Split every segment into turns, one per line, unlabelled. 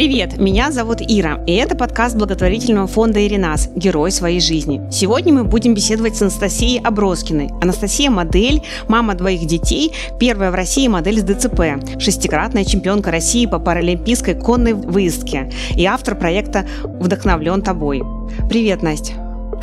Привет, меня зовут Ира, и это подкаст благотворительного фонда «Иринас. Герой своей жизни». Сегодня мы будем беседовать с Анастасией Оброскиной. Анастасия – модель, мама двоих детей, первая в России модель с ДЦП, шестикратная чемпионка России по паралимпийской конной выездке и автор проекта «Вдохновлен тобой». Привет, Настя.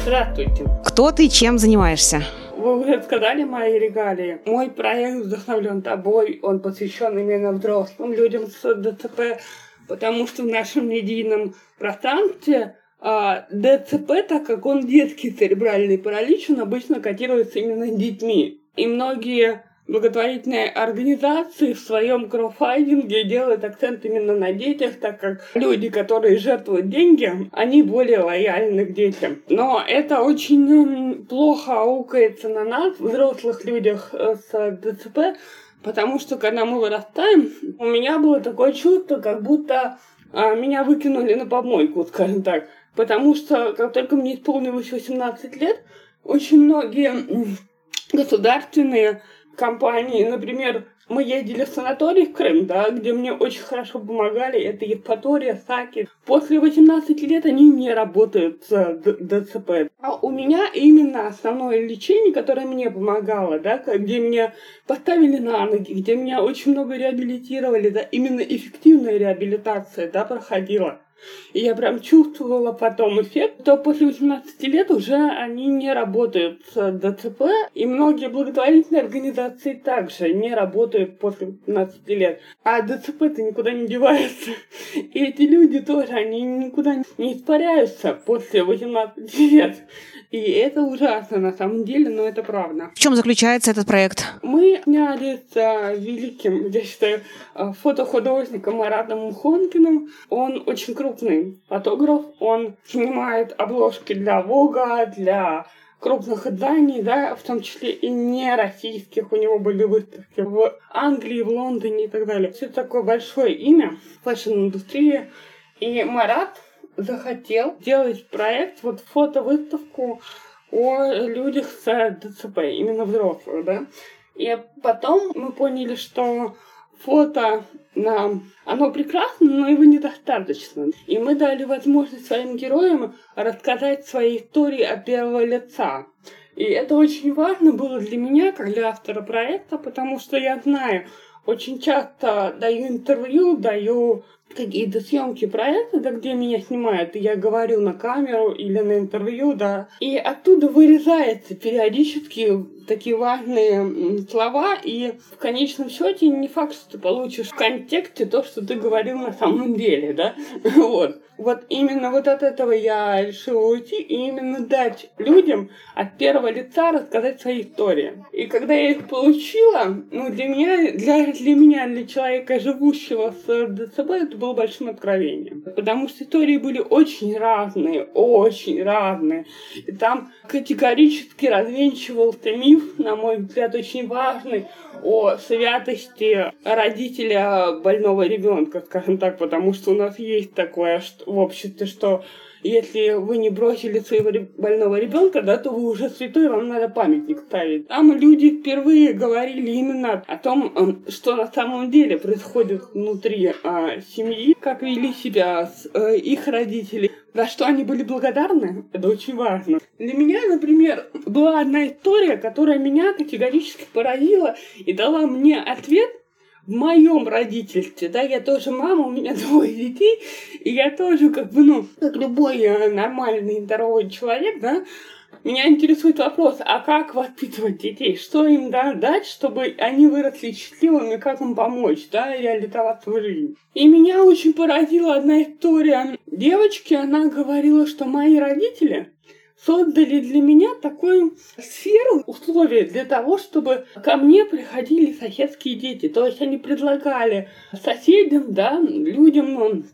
Здравствуйте.
Кто ты, чем занимаешься?
Вы уже сказали мои регалии. Мой проект вдохновлен тобой. Он посвящен именно взрослым людям с ДЦП, потому что в нашем медийном пространстве а, ДЦП, так как он детский церебральный паралич, он обычно котируется именно детьми. И многие благотворительные организации в своем кроуфайдинге делают акцент именно на детях, так как люди, которые жертвуют деньги, они более лояльны к детям. Но это очень плохо аукается на нас, взрослых людях э, с ДЦП, потому что когда мы вырастаем, у меня было такое чувство, как будто а, меня выкинули на помойку, скажем так. Потому что как только мне исполнилось 18 лет, очень многие государственные компании. Например, мы ездили в санаторий в Крым, да, где мне очень хорошо помогали. Это Евпатория, Саки. После 18 лет они не работают с ДЦП. А у меня именно основное лечение, которое мне помогало, да, где меня поставили на ноги, где меня очень много реабилитировали, да, именно эффективная реабилитация, да, проходила и я прям чувствовала потом эффект, то после 18 лет уже они не работают с ДЦП, и многие благотворительные организации также не работают после 15 лет. А ДЦП-то никуда не девается. И эти люди тоже, они никуда не испаряются после 18 лет. И это ужасно на самом деле, но это правда.
В чем заключается этот проект?
Мы сняли с а, великим, я считаю, а, фотохудожником Маратом Мухонкиным. Он очень крупный фотограф, он снимает обложки для Vogue 'а, для крупных изданий, да, в том числе и не российских. У него были выставки в Англии, в Лондоне и так далее. Все такое большое имя в фэшн-индустрии. И Марат захотел делать проект, вот фотовыставку о людях с ДЦП, именно взрослых, да. И потом мы поняли, что фото нам, оно прекрасно, но его недостаточно. И мы дали возможность своим героям рассказать свои истории от первого лица. И это очень важно было для меня, как для автора проекта, потому что я знаю, очень часто даю интервью, даю какие-то съемки проекта, да, где меня снимают, и я говорю на камеру или на интервью, да, и оттуда вырезается периодически такие важные слова, и в конечном счете не факт, что ты получишь в контексте то, что ты говорил на самом деле, да, вот. Вот именно вот от этого я решила уйти и именно дать людям от первого лица рассказать свои истории. И когда я их получила, ну, для меня, для, для меня, для человека, живущего с ДЦБ, это было большим откровением. Потому что истории были очень разные, очень разные. И там категорически развенчивался миф, на мой взгляд, очень важный, о святости родителя больного ребенка, скажем так, потому что у нас есть такое в обществе, что если вы не бросили своего больного ребенка, да, то вы уже святой, вам надо памятник ставить. Там люди впервые говорили именно о том, эм, что на самом деле происходит внутри а, семьи, как вели себя с, а, их родители, за что они были благодарны, это очень важно. Для меня, например, была одна история, которая меня категорически поразила и дала мне ответ, в моем родительстве, да, я тоже мама, у меня двое детей, и я тоже, как бы, ну, как любой э, нормальный, здоровый человек, да, меня интересует вопрос, а как воспитывать детей? Что им да, дать, чтобы они выросли счастливыми, как им помочь, да, реализовать свою жизнь? И меня очень поразила одна история девочки, она говорила, что мои родители создали для меня такую сферу, условия для того, чтобы ко мне приходили соседские дети. То есть они предлагали соседям, да, людям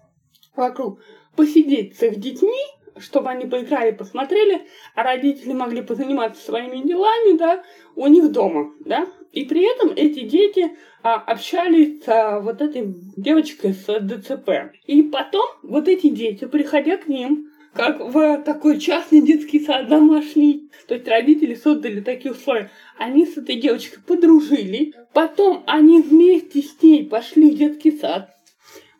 вокруг посидеть с их детьми, чтобы они поиграли, посмотрели, а родители могли позаниматься своими делами, да, у них дома, да. И при этом эти дети а, общались с а, вот этой девочкой с ДЦП. И потом вот эти дети, приходя к ним, как в такой частный детский сад домашний. То есть родители создали такие условия. Они с этой девочкой подружили. Потом они вместе с ней пошли в детский сад.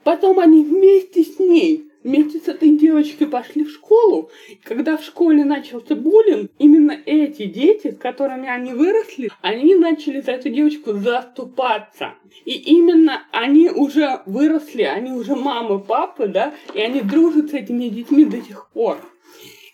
Потом они вместе с ней вместе с этой девочкой пошли в школу. И когда в школе начался буллинг, именно эти дети, с которыми они выросли, они начали за эту девочку заступаться. И именно они уже выросли, они уже мамы, папы, да, и они дружат с этими детьми до сих пор.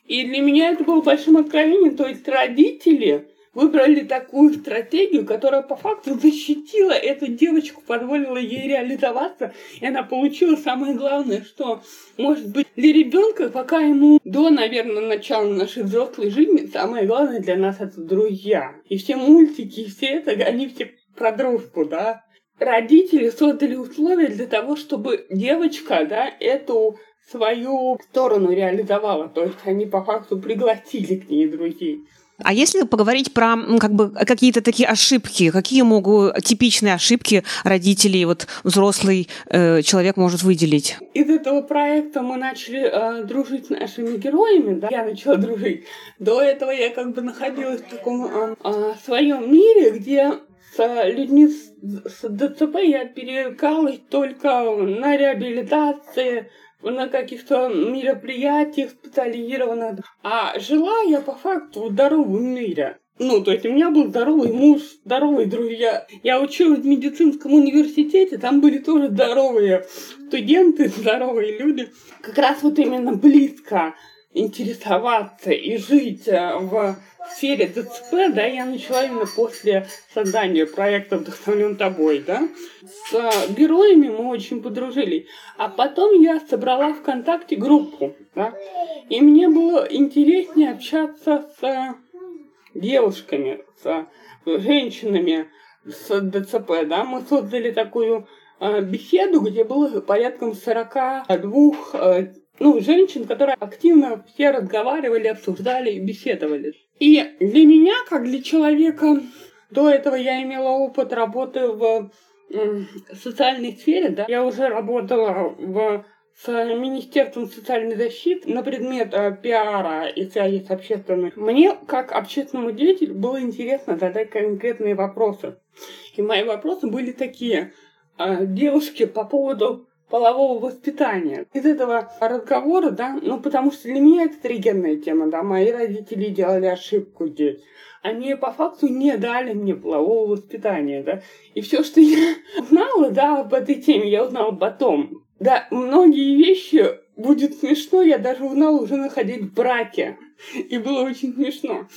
И для меня это было большим откровением, то есть родители выбрали такую стратегию, которая по факту защитила эту девочку, позволила ей реализоваться, и она получила самое главное, что может быть для ребенка, пока ему до, наверное, начала нашей взрослой жизни, самое главное для нас это друзья. И все мультики, и все это, они все про дружбу, да. Родители создали условия для того, чтобы девочка, да, эту свою сторону реализовала. То есть они по факту пригласили к ней друзей.
А если поговорить про как бы какие-то такие ошибки, какие могут типичные ошибки родителей вот взрослый э, человек может выделить?
Из этого проекта мы начали э, дружить с нашими героями, да, я начала дружить. До этого я как бы находилась в таком э, э, своем мире, где с людьми с, с ДЦП я перекалась только на реабилитации, на каких-то мероприятиях специализированных. А жила я по факту в здоровом мире. Ну, то есть у меня был здоровый муж, здоровые друзья. Я училась в медицинском университете, там были тоже здоровые студенты, здоровые люди. Как раз вот именно близко интересоваться и жить э, в сфере ДЦП, да, я начала именно после создания проекта «Вдохновлен тобой», да. С героями мы очень подружились. А потом я собрала ВКонтакте группу, да, и мне было интереснее общаться с девушками, с женщинами с ДЦП, да. Мы создали такую э, беседу, где было порядком 42 ну, женщин, которые активно все разговаривали, обсуждали и беседовали. И для меня, как для человека, до этого я имела опыт работы в социальной сфере, да, я уже работала в с Министерством социальной защиты на предмет э, пиара и связи с общественным. Мне, как общественному деятелю, было интересно задать конкретные вопросы. И мои вопросы были такие. Э, девушки по поводу полового воспитания. Из этого разговора, да, ну, потому что для меня это триггерная тема, да, мои родители делали ошибку здесь. Они по факту не дали мне полового воспитания, да. И все, что я узнала, да, об этой теме, я узнала потом. Да, многие вещи будет смешно, я даже узнала уже находить в браке. И было очень смешно.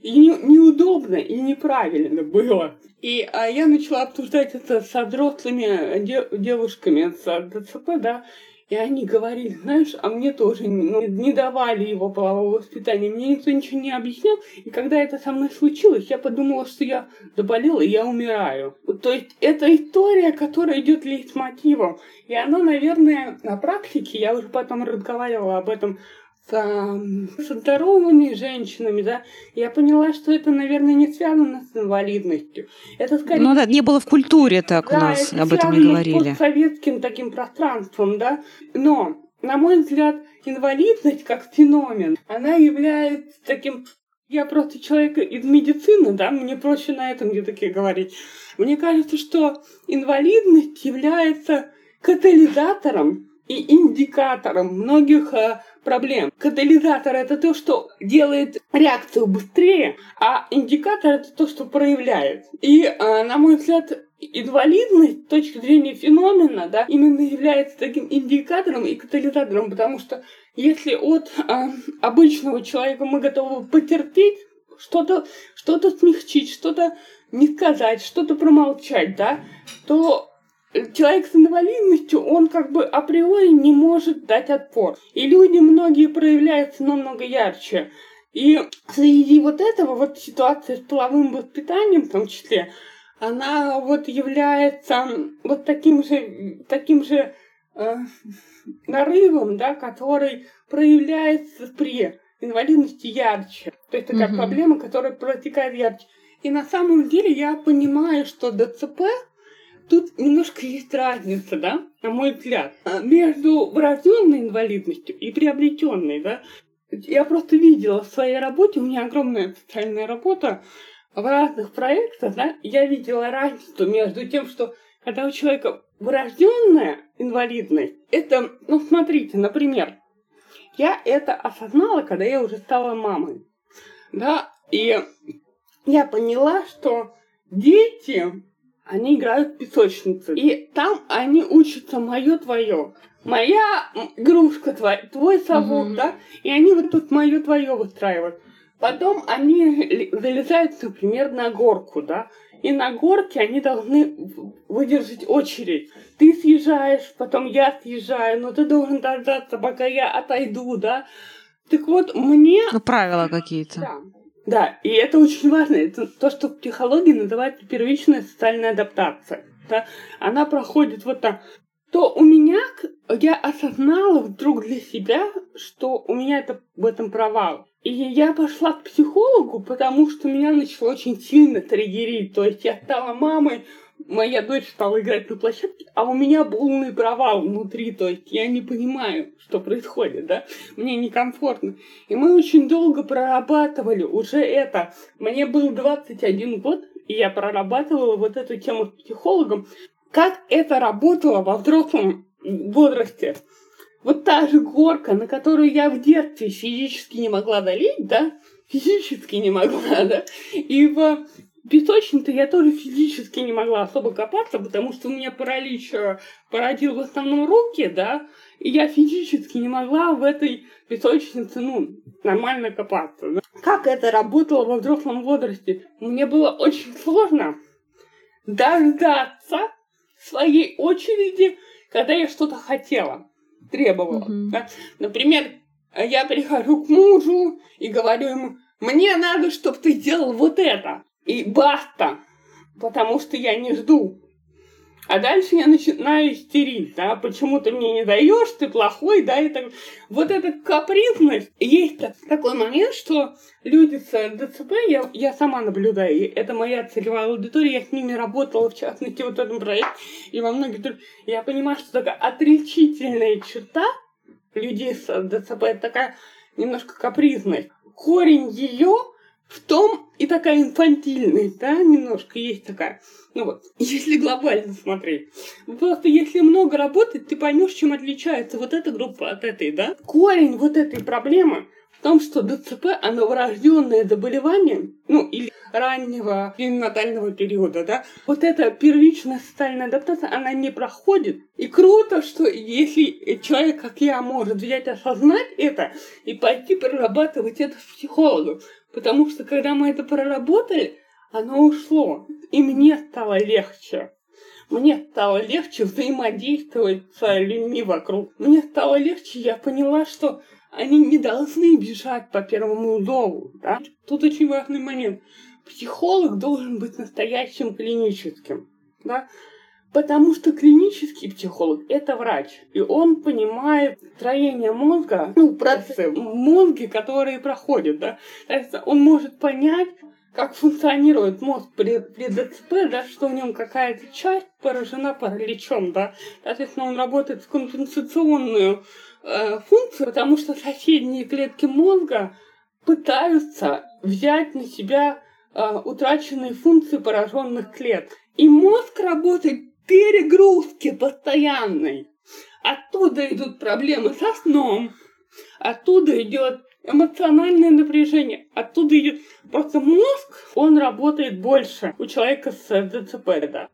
И не, неудобно, и неправильно было. И а, я начала обсуждать это со взрослыми де, девушками с ДЦП, да, и они говорили, знаешь, а мне тоже ну, не давали его полового воспитания, мне никто ничего не объяснял. И когда это со мной случилось, я подумала, что я заболела, и я умираю. То есть это история, которая идет лейтмотивом. И она, наверное, на практике, я уже потом разговаривала об этом с, со здоровыми женщинами, да, я поняла, что это, наверное, не связано с инвалидностью. Это скорее...
Ну да, не было в культуре так да, у нас, об этом не говорили.
с советским таким пространством, да, но, на мой взгляд, инвалидность как феномен, она является таким я просто человек из медицины, да, мне проще на этом языке говорить. Мне кажется, что инвалидность является катализатором и индикатором многих э, проблем. Катализатор это то, что делает реакцию быстрее, а индикатор это то, что проявляет. И, э, на мой взгляд, инвалидность с точки зрения феномена, да, именно является таким индикатором и катализатором, потому что если от э, обычного человека мы готовы потерпеть, что-то что смягчить, что-то не сказать, что-то промолчать, да, то человек с инвалидностью, он как бы априори не может дать отпор. И люди многие проявляются намного ярче. И среди вот этого, вот ситуация с половым воспитанием в том числе, она вот является вот таким же, таким же э, нарывом, да, который проявляется при инвалидности ярче. То есть такая mm-hmm. проблема, которая протекает ярче. И на самом деле я понимаю, что ДЦП Тут немножко есть разница, да, на мой взгляд, а, между врожденной инвалидностью и приобретенной, да. Я просто видела в своей работе, у меня огромная социальная работа, в разных проектах, да, я видела разницу между тем, что когда у человека врожденная инвалидность, это, ну, смотрите, например, я это осознала, когда я уже стала мамой, да, и я поняла, что дети, они играют в песочнице, и там они учатся мое твое. Моя игрушка, твой, твой совок, mm-hmm. да, и они вот тут мое твое выстраивают. Потом они залезают, например, на горку, да, и на горке они должны выдержать очередь. Ты съезжаешь, потом я съезжаю, но ты должен дождаться, пока я отойду, да. Так вот, мне...
Ну, правила какие-то.
Да. Да, и это очень важно. Это то, что в психологии называется первичная социальная адаптация. Да? Она проходит вот так. То у меня, я осознала вдруг для себя, что у меня это в этом провал. И я пошла к психологу, потому что меня начало очень сильно триггерить. То есть я стала мамой, моя дочь стала играть на площадке, а у меня полный провал внутри. То есть я не понимаю, что происходит, да? Мне некомфортно. И мы очень долго прорабатывали уже это. Мне был 21 год, и я прорабатывала вот эту тему с психологом. Как это работало во взрослом возрасте? вот та же горка, на которую я в детстве физически не могла долить, да, физически не могла, да, и в песочнице я тоже физически не могла особо копаться, потому что у меня паралич э, породил в основном руки, да, и я физически не могла в этой песочнице, ну, нормально копаться. Да. Как это работало во взрослом возрасте? Мне было очень сложно дождаться своей очереди, когда я что-то хотела требовала. Mm-hmm. Да? Например, я прихожу к мужу и говорю ему, мне надо, чтобы ты сделал вот это. И баста, потому что я не жду. А дальше я начинаю истерить, да, почему ты мне не даешь, ты плохой, да, и так. Вот эта капризность, есть такой момент, что люди с ДЦП, я, я сама наблюдаю, это моя целевая аудитория, я с ними работала, в частности, вот в этом проекте, и во многих я понимаю, что такая отличительная черта людей с ДЦП, это такая немножко капризность. Корень ее в том и такая инфантильность, да, немножко есть такая. Ну вот, если глобально смотреть. Просто если много работать, ты поймешь, чем отличается вот эта группа от этой, да? Корень вот этой проблемы в том, что ДЦП, оно врожденное заболевание, ну, или раннего перинатального периода, да, вот эта первичная социальная адаптация, она не проходит. И круто, что если человек, как я, может взять, осознать это и пойти прорабатывать это с психологом, Потому что когда мы это проработали, оно ушло. И мне стало легче. Мне стало легче взаимодействовать с людьми вокруг. Мне стало легче, я поняла, что они не должны бежать по первому зову. Да? Тут очень важный момент. Психолог должен быть настоящим клиническим. Да? Потому что клинический психолог – это врач, и он понимает строение мозга, ну, процессы в мозге, которые проходят, да. То есть он может понять, как функционирует мозг при, при ДЦП, да, что в нем какая-то часть поражена параличом, да. Соответственно, он работает в компенсационную э, функцию, потому что соседние клетки мозга пытаются взять на себя э, утраченные функции пораженных клеток. И мозг работает перегрузки постоянной. Оттуда идут проблемы со сном, оттуда идет эмоциональное напряжение, оттуда идет просто мозг, он работает больше у человека с ДЦП, да.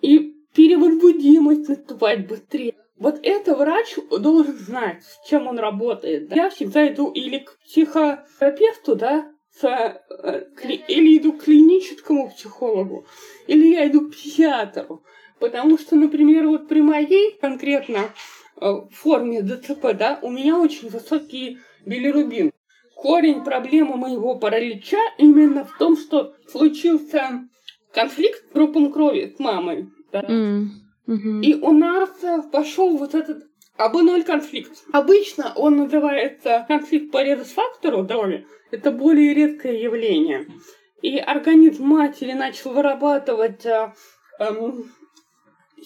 И перевозбудимость наступает быстрее. Вот это врач должен знать, с чем он работает. Да? Я всегда иду или к психотерапевту, да, с, э, или иду к клиническому психологу, или я иду к психиатру. Потому что, например, вот при моей конкретно э, форме ДЦП, да, у меня очень высокий билирубин. Корень проблемы моего паралича именно в том, что случился конфликт с группом крови с мамой. Да? Mm. hmm И у нас э, пошел вот этот АБ0 конфликт. Обычно он называется конфликт по резус-фактору здоровья. Это более редкое явление. И организм матери начал вырабатывать э, эм,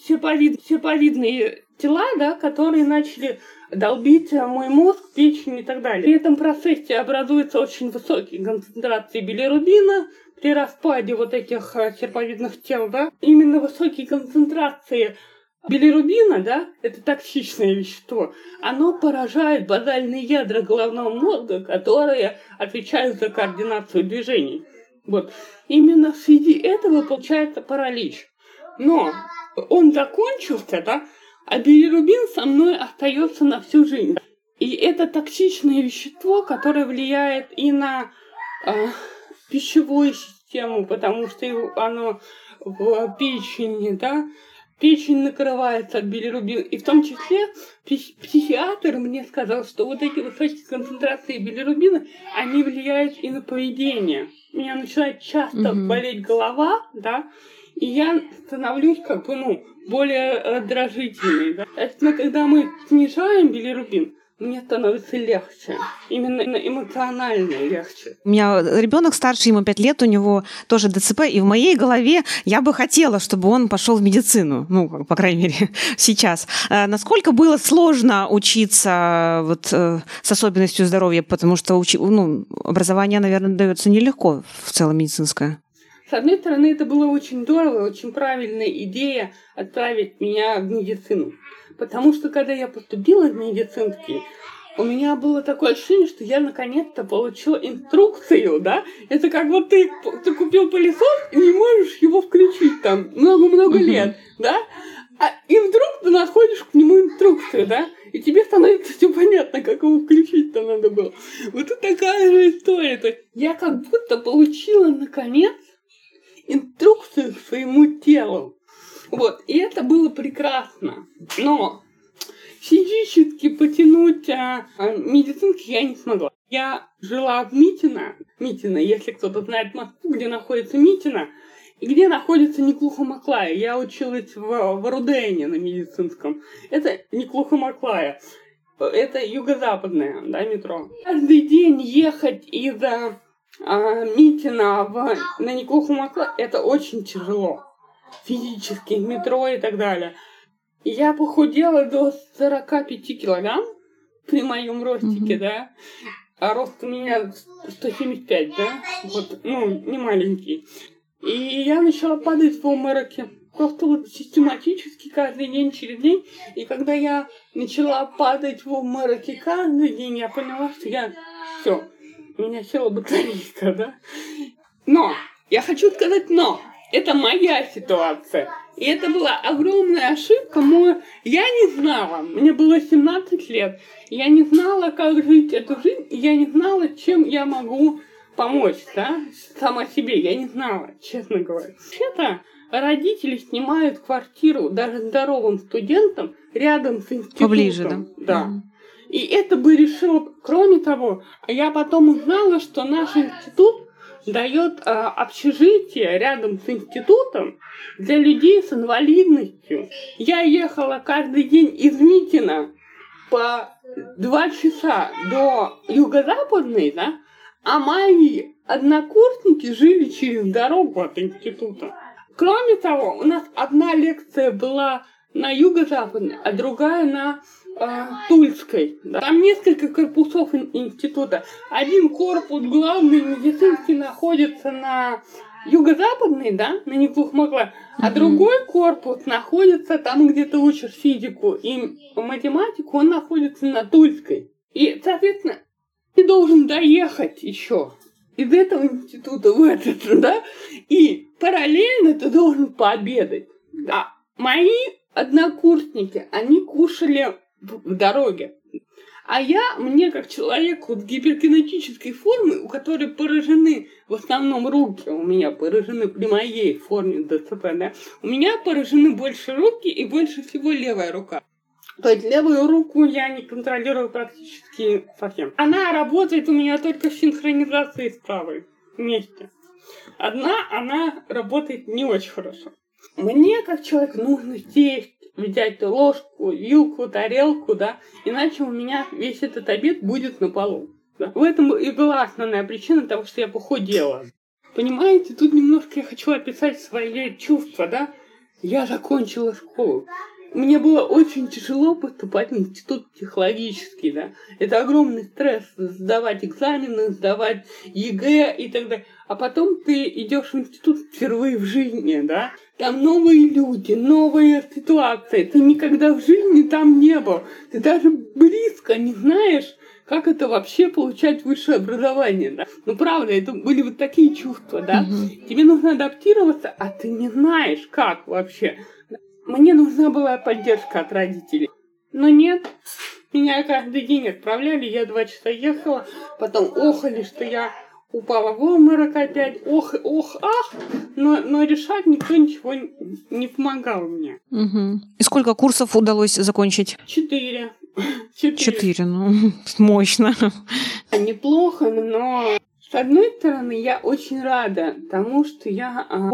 серповид, серповидные тела, да, которые начали долбить мой мозг, печень и так далее. При этом процессе образуется очень высокие концентрации билирубина, при распаде вот этих э, серповидных тел, да, именно высокие концентрации Билирубина, да, это токсичное вещество, оно поражает базальные ядра головного мозга, которые отвечают за координацию движений. Вот. Именно в связи этого получается паралич. Но он закончился, да, а билирубин со мной остается на всю жизнь. И это токсичное вещество, которое влияет и на э, пищевую систему, потому что оно в печени, да, печень накрывается от билирубина. И в том числе психиатр мне сказал, что вот эти высокие концентрации билирубина, они влияют и на поведение. У меня начинает часто угу. болеть голова, да, и я становлюсь как бы, ну, более э, дрожительной. Да. Соответственно, когда мы снижаем билирубин, мне становится легче. Именно эмоционально легче.
У меня ребенок старше, ему 5 лет, у него тоже ДЦП, и в моей голове я бы хотела, чтобы он пошел в медицину, ну, по крайней мере, сейчас. А насколько было сложно учиться вот, э, с особенностью здоровья, потому что учи, ну, образование, наверное, дается нелегко в целом медицинское?
С одной стороны, это было очень здорово, очень правильная идея отправить меня в медицину. Потому что когда я поступила в медицинский, у меня было такое ощущение, что я наконец-то получила инструкцию, да? Это как вот ты, ты купил пылесос и не можешь его включить там много-много лет, да? А, и вдруг ты находишь к нему инструкцию, да? И тебе становится все понятно, как его включить-то надо было. Вот это такая же история. То есть я как будто получила, наконец, инструкцию своему телу. Вот, и это было прекрасно. Но физически потянуть а, а, медицинский я не смогла. Я жила в Митино, Митино, если кто-то знает Москву, где находится Митино, и где находится Неклуха-Маклая. Я училась в, в Рудене на медицинском. Это Неклуха-Маклая. Это юго-западное, да, метро. Каждый день ехать из а, Митина в, на Неклуху-Маклая, это очень тяжело физически, метро и так далее. Я похудела до 45 килограмм при моем ростике, mm-hmm. да. А рост у меня 175, да. Вот, ну, не маленький. И я начала падать в обмороке. Просто вот систематически каждый день через день. И когда я начала падать в обмороке каждый день, я поняла, что я все, меня села батарейка, да. Но, я хочу сказать но. Это моя ситуация. И это была огромная ошибка. Мой... Я не знала. Мне было 17 лет. Я не знала, как жить эту жизнь. И я не знала, чем я могу помочь, да, сама себе. Я не знала, честно говоря. Вообще-то родители снимают квартиру даже здоровым студентам рядом с институтом.
Поближе, да?
Да. Mm-hmm. И это бы решило, кроме того, я потом узнала, что наш институт дает э, общежитие рядом с институтом для людей с инвалидностью. Я ехала каждый день из Митина по два часа до юго-западной, да, а мои однокурсники жили через дорогу от института. Кроме того, у нас одна лекция была на юго-западной, а другая на э, Тульской. Да. Там несколько корпусов института. Один корпус главный медицинский находится на юго-западной, да, на Неплохмогла, а mm-hmm. другой корпус находится там, где ты учишь физику и математику, он находится на Тульской. И, соответственно, ты должен доехать еще из этого института в этот, да, и параллельно ты должен пообедать. Да. Мои однокурсники, они кушали дороге. А я, мне как человеку с гиперкинетической формы, у которой поражены в основном руки, у меня поражены при моей форме ДЦП, да, у меня поражены больше руки и больше всего левая рука. То есть левую руку я не контролирую практически совсем. Она работает у меня только в синхронизации с правой вместе. Одна, она работает не очень хорошо. Мне, как человек, нужно сесть, взять ложку, вилку, тарелку, да, иначе у меня весь этот обед будет на полу. Да. В этом и была основная причина того, что я похудела. Понимаете, тут немножко я хочу описать свои чувства, да. Я закончила школу. Мне было очень тяжело поступать в институт психологический, да. Это огромный стресс сдавать экзамены, сдавать ЕГЭ и так далее. А потом ты идешь в институт впервые в жизни, да. Там новые люди, новые ситуации. Ты никогда в жизни там не был. Ты даже близко не знаешь, как это вообще получать высшее образование, да? Ну, правда, это были вот такие чувства, да? Тебе нужно адаптироваться, а ты не знаешь, как вообще. Мне нужна была поддержка от родителей. Но нет, меня каждый день отправляли, я два часа ехала, потом охали, что я упала в обморок опять, ох, ох, ах, но, но решать никто ничего не помогал мне.
Угу. И сколько курсов удалось закончить?
Четыре.
Четыре, Четыре ну, мощно.
Неплохо, но с одной стороны, я очень рада тому, что я а,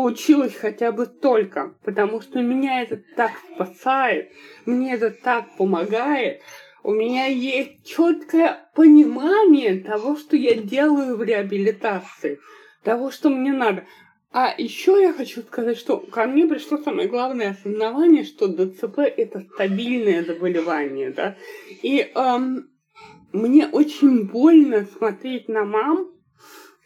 хотя бы только, потому что меня это так спасает, мне это так помогает. У меня есть четкое понимание того, что я делаю в реабилитации, того, что мне надо. А еще я хочу сказать, что ко мне пришло самое главное осознавание, что ДЦП это стабильное заболевание, да. И эм, мне очень больно смотреть на мам,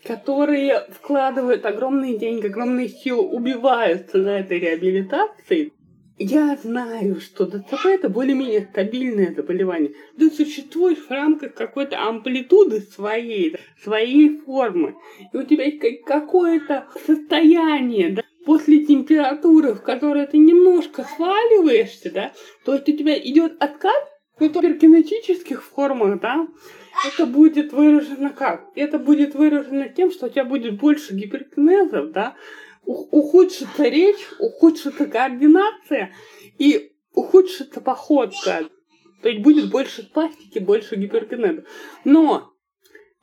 которые вкладывают огромные деньги, огромные силы, убиваются на этой реабилитации, я знаю, что ДЦП это более-менее стабильное заболевание. Ты существуешь в рамках какой-то амплитуды своей, своей формы. И у тебя есть какое-то состояние, да, после температуры, в которой ты немножко сваливаешься, да, то есть у тебя идет откат в гиперкинетических формах, да, это будет выражено как? Это будет выражено тем, что у тебя будет больше гиперкинезов, да, ухудшится речь, ухудшится координация и ухудшится походка. То есть будет больше спастики, больше гиперкинеза. Но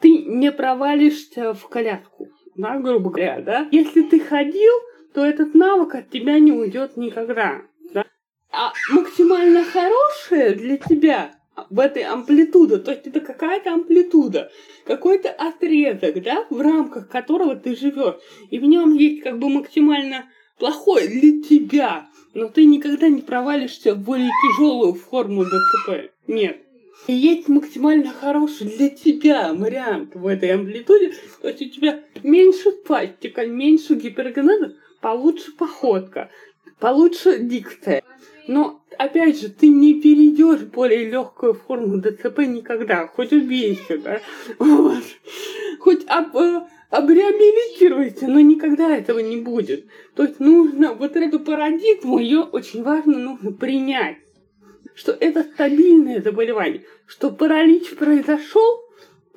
ты не провалишься в коляску, да, грубо говоря, да. Если ты ходил, то этот навык от тебя не уйдет никогда. Да? А максимально хорошее для тебя в этой амплитуде, то есть это какая-то амплитуда, какой-то отрезок, да, в рамках которого ты живешь, и в нем есть как бы максимально плохое для тебя, но ты никогда не провалишься в более тяжелую форму ДЦП. Нет. И есть максимально хороший для тебя вариант в этой амплитуде, то есть у тебя меньше пластика, меньше гипергенеза, получше походка, получше дикция. Но, опять же, ты не перейдешь более легкую форму ДЦП никогда, хоть убейся, да? Вот. Хоть об, э, обреабилитируйте, но никогда этого не будет. То есть нужно вот эту парадигму, ее очень важно нужно принять, что это стабильное заболевание, что паралич произошел,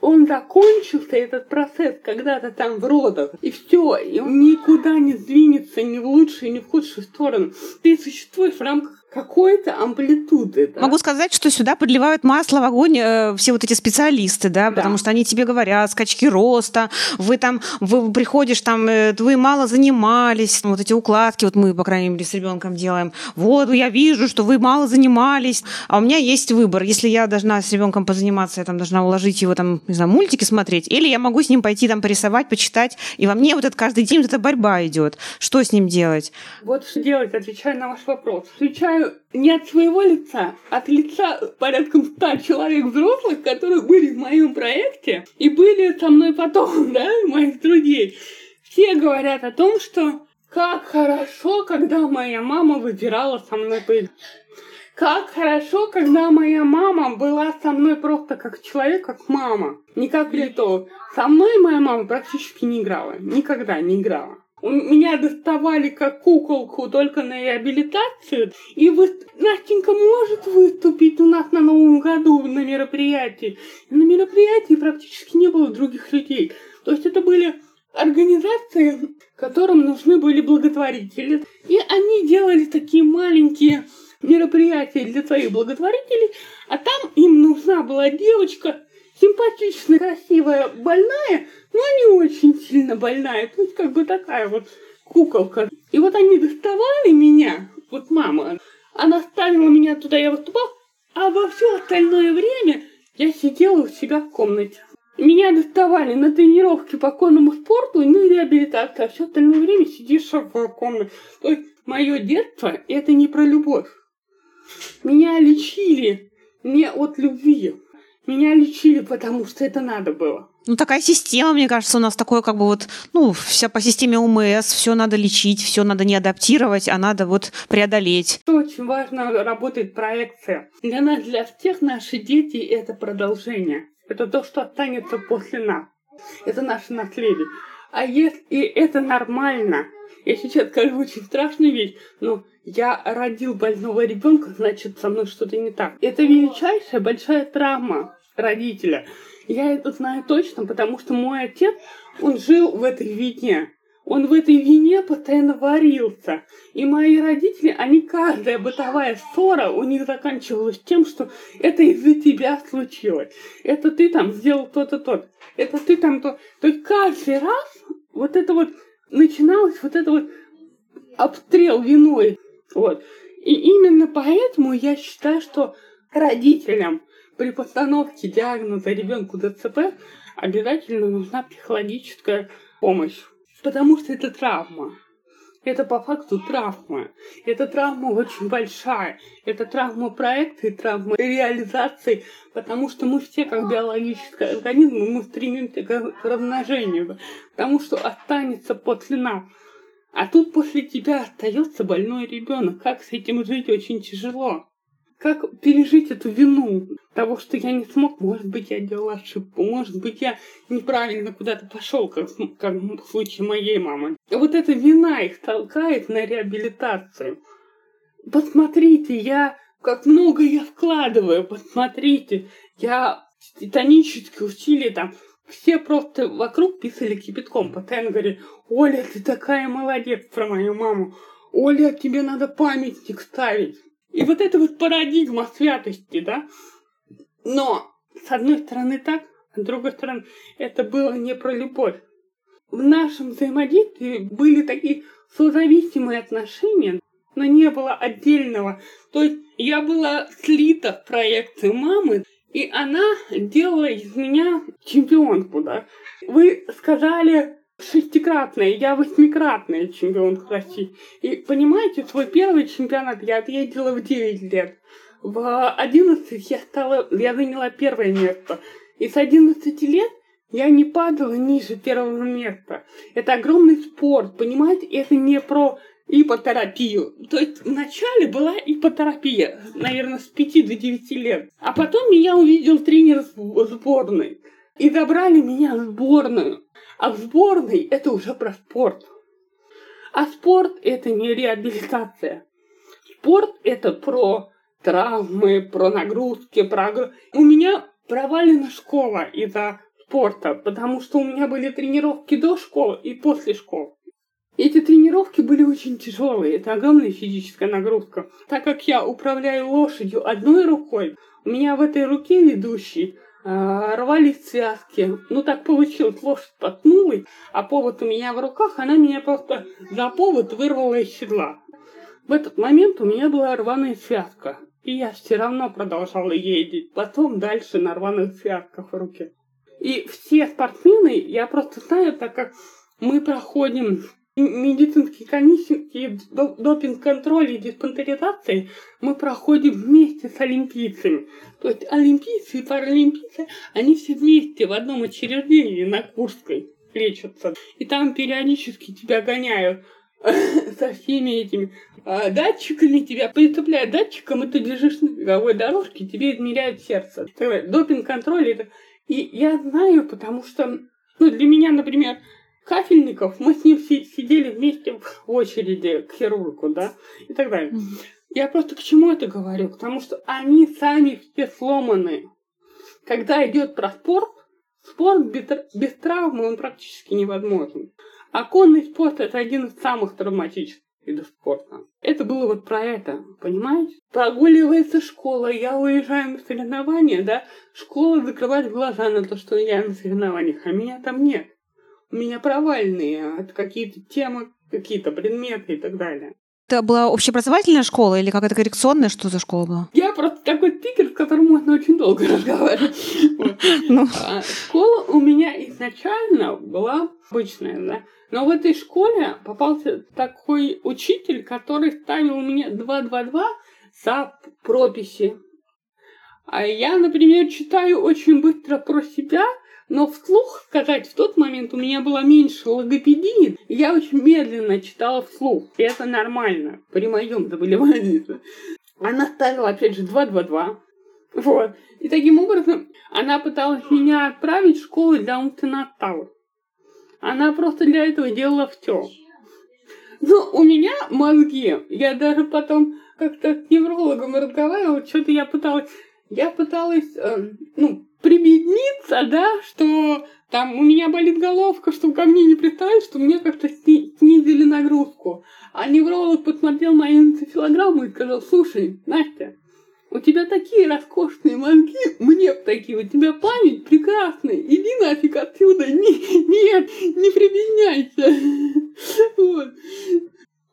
он закончился, этот процесс, когда-то там в родах, и все, и он никуда не сдвинется ни в лучшую, ни в худшую сторону. Ты существуешь в рамках какой-то амплитуды. Да?
Могу сказать, что сюда подливают масло в огонь э, все вот эти специалисты, да, да, потому что они тебе говорят, скачки роста, вы там, вы приходишь там, э, вы мало занимались, вот эти укладки, вот мы, по крайней мере, с ребенком делаем, вот, я вижу, что вы мало занимались, а у меня есть выбор, если я должна с ребенком позаниматься, я там должна уложить его там, не знаю, мультики смотреть, или я могу с ним пойти там порисовать, почитать, и во мне вот этот каждый день вот эта борьба идет. Что с ним делать?
Вот что делать, отвечая на ваш вопрос. Отвечаю знаю не от своего лица, от лица порядком ста человек взрослых, которые были в моем проекте и были со мной потом, да, моих друзей. Все говорят о том, что как хорошо, когда моя мама выбирала со мной поездку. Как хорошо, когда моя мама была со мной просто как человек, как мама. Не как литов. Со мной моя мама практически не играла. Никогда не играла. Меня доставали как куколку только на реабилитацию. И вы, Настенька может выступить у нас на Новом году на мероприятии. И на мероприятии практически не было других людей. То есть это были организации, которым нужны были благотворители. И они делали такие маленькие мероприятия для своих благотворителей, а там им нужна была девочка симпатичная, красивая, больная, но не очень сильно больная. То есть как бы такая вот куколка. И вот они доставали меня, вот мама, она ставила меня туда, я выступал, а во все остальное время я сидела у себя в комнате. Меня доставали на тренировки по конному спорту и на реабилитацию, а все остальное время сидишь в комнате. То есть мое детство это не про любовь. Меня лечили не от любви. Меня лечили, потому что это надо было.
Ну, такая система, мне кажется, у нас такое как бы вот, ну, вся по системе УМС, все надо лечить, все надо не адаптировать, а надо вот преодолеть.
Очень важно работает проекция. Для нас, для всех наши дети — это продолжение. Это то, что останется после нас. Это наше наследие. А если это нормально, я сейчас скажу очень страшную вещь, но я родил больного ребенка, значит, со мной что-то не так. Это величайшая большая травма родителя. Я это знаю точно, потому что мой отец, он жил в этой вине. Он в этой вине постоянно варился. И мои родители, они каждая бытовая ссора у них заканчивалась тем, что это из-за тебя случилось. Это ты там сделал то-то, то Это ты там то. То есть каждый раз вот это вот начиналось вот это вот обстрел виной. Вот. И именно поэтому я считаю, что родителям при постановке диагноза ребенку ДЦП обязательно нужна психологическая помощь. Потому что это травма. Это по факту травма. Это травма очень большая. Это травма проекта и травма реализации, потому что мы все, как биологический организм, мы стремимся к размножению, потому что останется после нас. А тут после тебя остается больной ребенок. Как с этим жить очень тяжело как пережить эту вину того, что я не смог, может быть, я делал ошибку, может быть, я неправильно куда-то пошел, как, как в случае моей мамы. Вот эта вина их толкает на реабилитацию. Посмотрите, я как много я вкладываю, посмотрите, я титанические усилия там, все просто вокруг писали кипятком, постоянно говорили, Оля, ты такая молодец про мою маму, Оля, тебе надо памятник ставить. И вот эта вот парадигма святости, да, но с одной стороны так, а с другой стороны это было не про любовь. В нашем взаимодействии были такие созависимые отношения, но не было отдельного. То есть я была слита в проекции мамы, и она делала из меня чемпионку, да. Вы сказали, шестикратная, я восьмикратная чемпионка России. И понимаете, свой первый чемпионат я отъездила в 9 лет. В 11 я стала, я заняла первое место. И с 11 лет я не падала ниже первого места. Это огромный спорт, понимаете? Это не про ипотерапию. То есть вначале была ипотерапия, наверное, с 5 до 9 лет. А потом меня увидел тренер сборной. И забрали меня в сборную. А в сборной это уже про спорт. А спорт это не реабилитация. Спорт это про травмы, про нагрузки, про... У меня провалена школа из-за спорта, потому что у меня были тренировки до школы и после школы. Эти тренировки были очень тяжелые, это огромная физическая нагрузка. Так как я управляю лошадью одной рукой, у меня в этой руке ведущий рвались связки. Ну, так получилось, лошадь потнулась, а повод у меня в руках, она меня просто за повод вырвала из седла. В этот момент у меня была рваная связка, и я все равно продолжала ездить. Потом дальше на рваных связках в руке. И все спортсмены, я просто знаю, так как мы проходим медицинские комиссии, допинг-контроль и диспансеризации мы проходим вместе с олимпийцами. То есть олимпийцы и паралимпийцы, они все вместе в одном учреждении на Курской лечатся. И там периодически тебя гоняют со всеми этими а, датчиками, тебя прицепляют датчиком, и ты лежишь на беговой дорожке, тебе измеряют сердце. Допинг-контроль это... И я знаю, потому что ну, для меня, например, Кафельников, мы с ним сидели вместе в очереди к хирургу, да, и так далее. Я просто к чему это говорю? Потому что они сами все сломаны. Когда идет про спорт, спорт без, без травмы он практически невозможен. А конный спорт это один из самых травматических видов спорта. Это было вот про это, понимаете? Прогуливается школа, я уезжаю на соревнования, да, школа закрывает глаза на то, что я на соревнованиях, а меня там нет у меня провальные, это какие-то темы, какие-то предметы и так далее.
Это была общеобразовательная школа или какая-то коррекционная? Что за школа была?
Я просто такой спикер, с которым можно очень долго разговаривать. Ну. А, школа у меня изначально была обычная, да. Но в этой школе попался такой учитель, который ставил мне 2-2-2 за прописи. А я, например, читаю очень быстро про себя, но вслух сказать в тот момент у меня было меньше логопедии, я очень медленно читала вслух. И это нормально при моем заболевании. Она ставила, опять же, 2-2-2. Вот. И таким образом она пыталась меня отправить в школу умственного отсталых. Она просто для этого делала все. Но у меня мозги, я даже потом как-то с неврологом разговаривала, что-то я пыталась, я пыталась, э, ну, прибедниться, да, что там у меня болит головка, чтобы ко мне не пристали, что мне как-то снизили нагрузку. А невролог посмотрел мою энцефалограмму и сказал, слушай, Настя, у тебя такие роскошные мозги, мне такие, у тебя память прекрасная, иди нафиг отсюда, не, нет, не прибедняйся. Вот.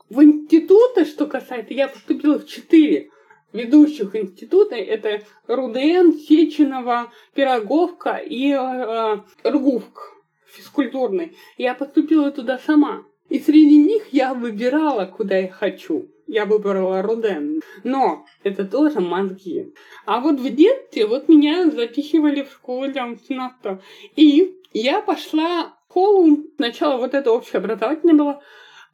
В институты, что касается, я поступила в четыре ведущих института, это РУДН, Сеченова, Пироговка и э, РГУФК физкультурный. Я поступила туда сама. И среди них я выбирала, куда я хочу. Я выбрала Руден. Но это тоже мозги. А вот в детстве вот меня запихивали в школу для мастинатов. И я пошла в школу. Сначала вот это общеобразовательное было,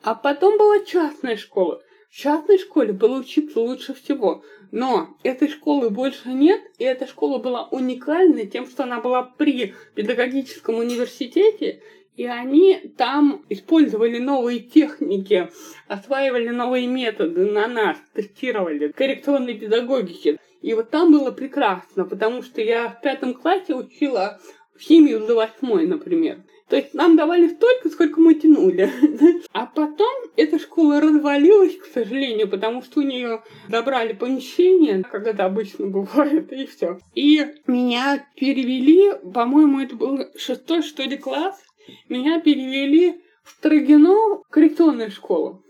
а потом была частная школа. В частной школе было учиться лучше всего. Но этой школы больше нет, и эта школа была уникальной тем, что она была при педагогическом университете, и они там использовали новые техники, осваивали новые методы на нас, тестировали коррекционной педагогики. И вот там было прекрасно, потому что я в пятом классе учила химию до восьмой, например. То есть нам давали столько, сколько мы тянули. А потом эта школа развалилась, к сожалению, потому что у нее забрали помещение, как это обычно бывает, и все. И меня перевели, по-моему, это был шестой, что ли, класс, меня перевели в Строгино коррекционную школу.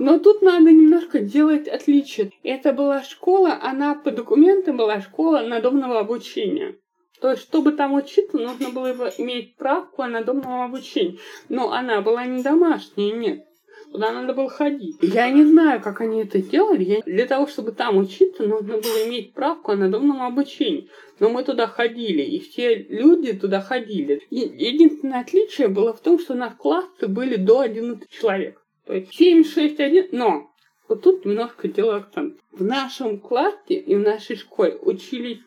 Но тут надо немножко делать отличие. Это была школа, она по документам была школа надомного обучения. То есть, чтобы там учиться, нужно было иметь справку о надомном обучении. Но она была не домашняя, нет. Туда надо было ходить. Я не знаю, как они это делали. Я... Для того, чтобы там учиться, нужно было иметь справку о надомном обучении. Но мы туда ходили, и все люди туда ходили. И единственное отличие было в том, что у нас классы были до 11 человек. То есть 7, 6, 1. Но вот тут немножко дело акцент. В нашем классе и в нашей школе учились,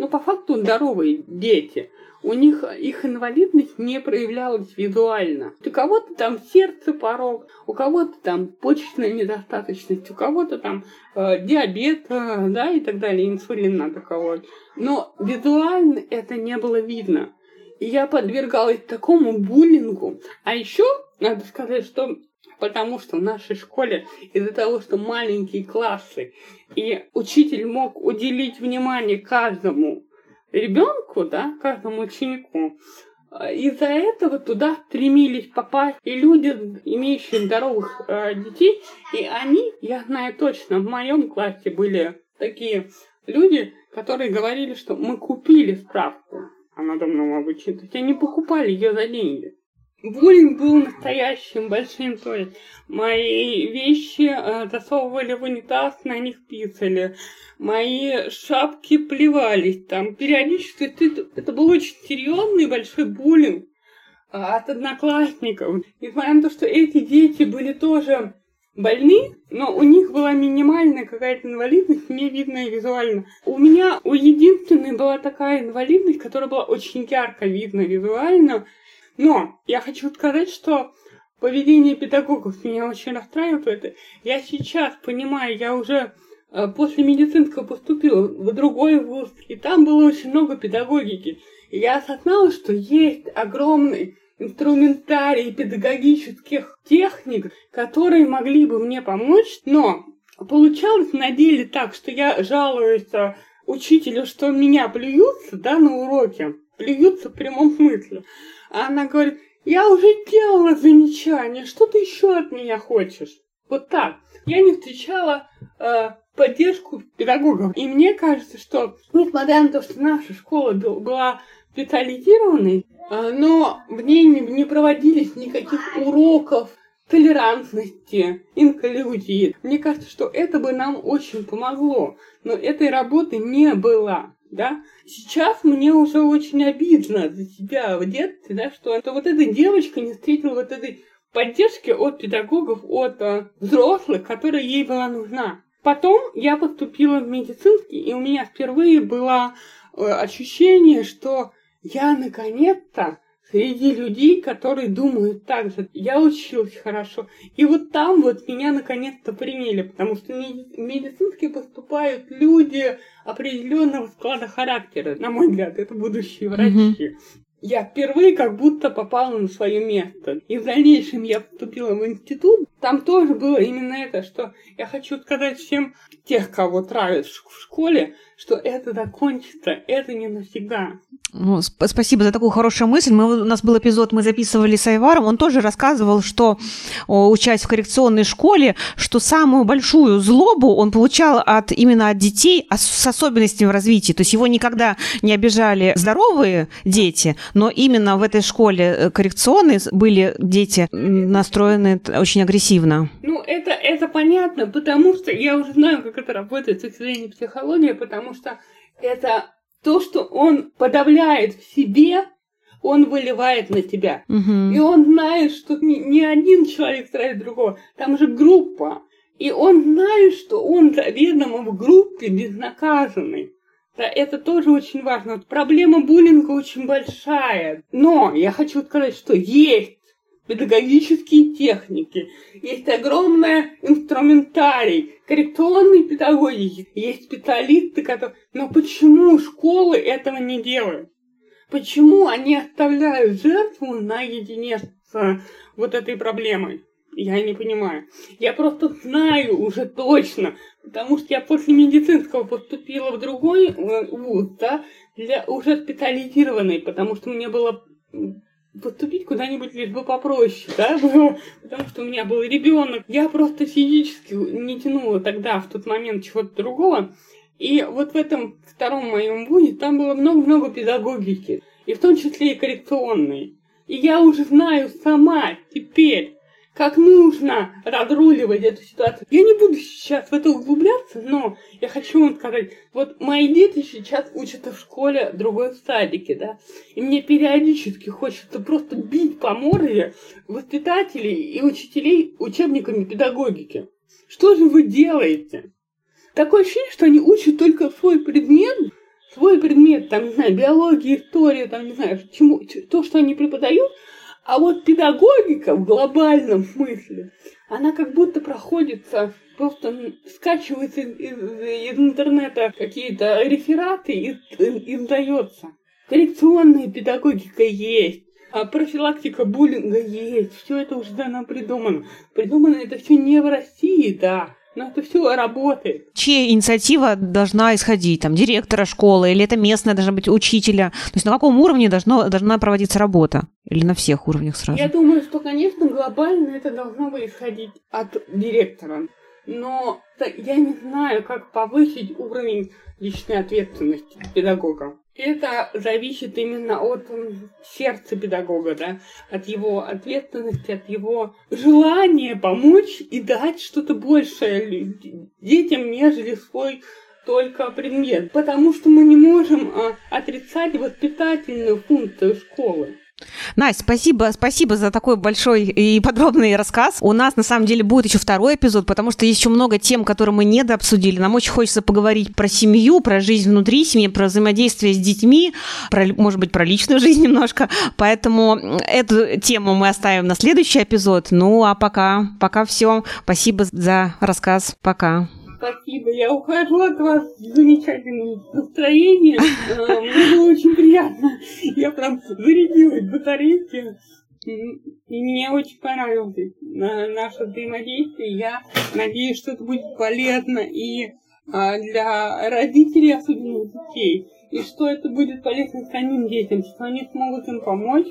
ну, по факту, здоровые дети у них их инвалидность не проявлялась визуально. У кого-то там сердце порог, у кого-то там почечная недостаточность, у кого-то там э, диабет, э, да, и так далее, инсулин надо колоть. Но визуально это не было видно. И я подвергалась такому буллингу. А еще надо сказать, что потому что в нашей школе из-за того, что маленькие классы, и учитель мог уделить внимание каждому ребенку, да, каждому ученику. Из-за этого туда стремились попасть и люди, имеющие здоровых э, детей, и они, я знаю точно, в моем классе были такие люди, которые говорили, что мы купили справку о надомном обучении. То есть они покупали ее за деньги. Буллинг был настоящим, большим, то есть мои вещи э, засовывали в унитаз, на них писали, мои шапки плевались там, периодически это, это был очень серьезный большой буллинг э, от одноклассников. Несмотря на то, что эти дети были тоже больны, но у них была минимальная какая-то инвалидность, не видная визуально. У меня у единственной была такая инвалидность, которая была очень ярко видна визуально, но я хочу сказать, что поведение педагогов меня очень расстраивает. Я сейчас понимаю, я уже э, после медицинского поступила в другой вуз, и там было очень много педагогики. И я осознала, что есть огромный инструментарий педагогических техник, которые могли бы мне помочь, но получалось на деле так, что я жалуюсь э, учителю, что меня плюются, да, на уроке, плюются в прямом смысле. А она говорит, я уже делала замечание, что ты еще от меня хочешь? Вот так. Я не встречала э, поддержку педагогов. И мне кажется, что, несмотря на то, что наша школа была специализированной, э, но в ней не, не проводились никаких уроков толерантности, инклюзии. Мне кажется, что это бы нам очень помогло, но этой работы не было. Да? Сейчас мне уже очень обидно за себя в детстве, да, что это вот эта девочка не встретила вот этой поддержки от педагогов, от э, взрослых, которая ей была нужна. Потом я поступила в медицинский, и у меня впервые было э, ощущение, что я наконец-то среди людей, которые думают так же. Я училась хорошо. И вот там вот меня наконец-то приняли, потому что в медицинский поступают люди определенного склада характера. На мой взгляд, это будущие врачи. Mm-hmm я впервые как будто попала на свое место. И в дальнейшем я поступила в институт. Там тоже было именно это, что я хочу сказать всем тех, кого травят в школе, что это закончится, это не навсегда.
Ну, спасибо за такую хорошую мысль. Мы, у нас был эпизод, мы записывали с Айваром, он тоже рассказывал, что, учась в коррекционной школе, что самую большую злобу он получал от, именно от детей с особенностями в развитии. То есть его никогда не обижали здоровые дети, но именно в этой школе э, коррекционной были дети настроены очень агрессивно.
Ну, это, это понятно, потому что я уже знаю, как это работает с точки зрения психологии, потому что это то, что он подавляет в себе, он выливает на тебя. Угу. И он знает, что ни, ни один человек страдает другого. Там же группа. И он знает, что он заведомо в группе безнаказанный. Это тоже очень важно. Проблема буллинга очень большая. Но я хочу сказать, что есть педагогические техники, есть огромная инструментарий, коррекционной педагогики, есть специалисты, которые... Но почему школы этого не делают? Почему они оставляют жертву наедине с вот этой проблемой? Я не понимаю. Я просто знаю уже точно, потому что я после медицинского поступила в другой э, вуз, да, для уже специализированный, потому что мне было поступить куда-нибудь лишь бы попроще, да, было, потому что у меня был ребенок. Я просто физически не тянула тогда, в тот момент, чего-то другого. И вот в этом втором моем вузе там было много-много педагогики, и в том числе и коррекционной. И я уже знаю сама теперь, как нужно разруливать эту ситуацию. Я не буду сейчас в это углубляться, но я хочу вам сказать, вот мои дети сейчас учатся в школе, другой в садике, да, и мне периодически хочется просто бить по морде воспитателей и учителей учебниками педагогики. Что же вы делаете? Такое ощущение, что они учат только свой предмет, свой предмет, там, не знаю, биология, история, там, не знаю, чему, то, что они преподают, а вот педагогика в глобальном смысле, она как будто проходится, просто скачивается из, из, интернета какие-то рефераты и издается. Коррекционная педагогика есть. А профилактика буллинга есть. Все это уже давно придумано. Придумано это все не в России, да. Но это все работает.
Чья инициатива должна исходить? Там, директора школы или это местная должна быть учителя? То есть на каком уровне должно, должна проводиться работа? Или на всех уровнях сразу?
Я думаю, что, конечно, глобально это должно бы исходить от директора. Но я не знаю, как повысить уровень личной ответственности педагога. Это зависит именно от сердца педагога, да, от его ответственности, от его желания помочь и дать что-то большее детям, нежели свой только предмет. Потому что мы не можем а, отрицать воспитательную функцию школы.
Настя, спасибо, спасибо за такой большой и подробный рассказ. У нас на самом деле будет еще второй эпизод, потому что есть еще много тем, которые мы не дообсудили. Нам очень хочется поговорить про семью, про жизнь внутри семьи, про взаимодействие с детьми, про, может быть, про личную жизнь немножко. Поэтому эту тему мы оставим на следующий эпизод. Ну, а пока, пока все. Спасибо за рассказ. Пока.
Спасибо. Я ухожу от вас с замечательным настроением. А, мне было очень приятно. Я прям зарядилась батарейки. И мне очень понравилось наше взаимодействие. Я надеюсь, что это будет полезно и а, для родителей, особенно детей. И что это будет полезно самим детям, что они смогут им помочь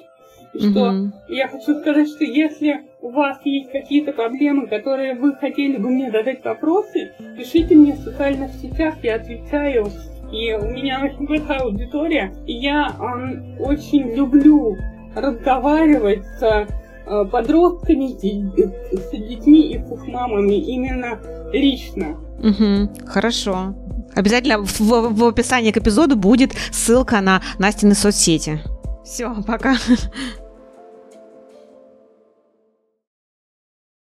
и что угу. я хочу сказать, что если у вас есть какие-то проблемы, которые вы хотели бы мне задать вопросы, пишите мне в социальных сетях, я отвечаю. И у меня очень большая аудитория, и я э, очень люблю разговаривать с э, подростками, с детьми и с их мамами именно лично.
Угу, хорошо. Обязательно в, в описании к эпизоду будет ссылка на Настины соцсети. Все, пока.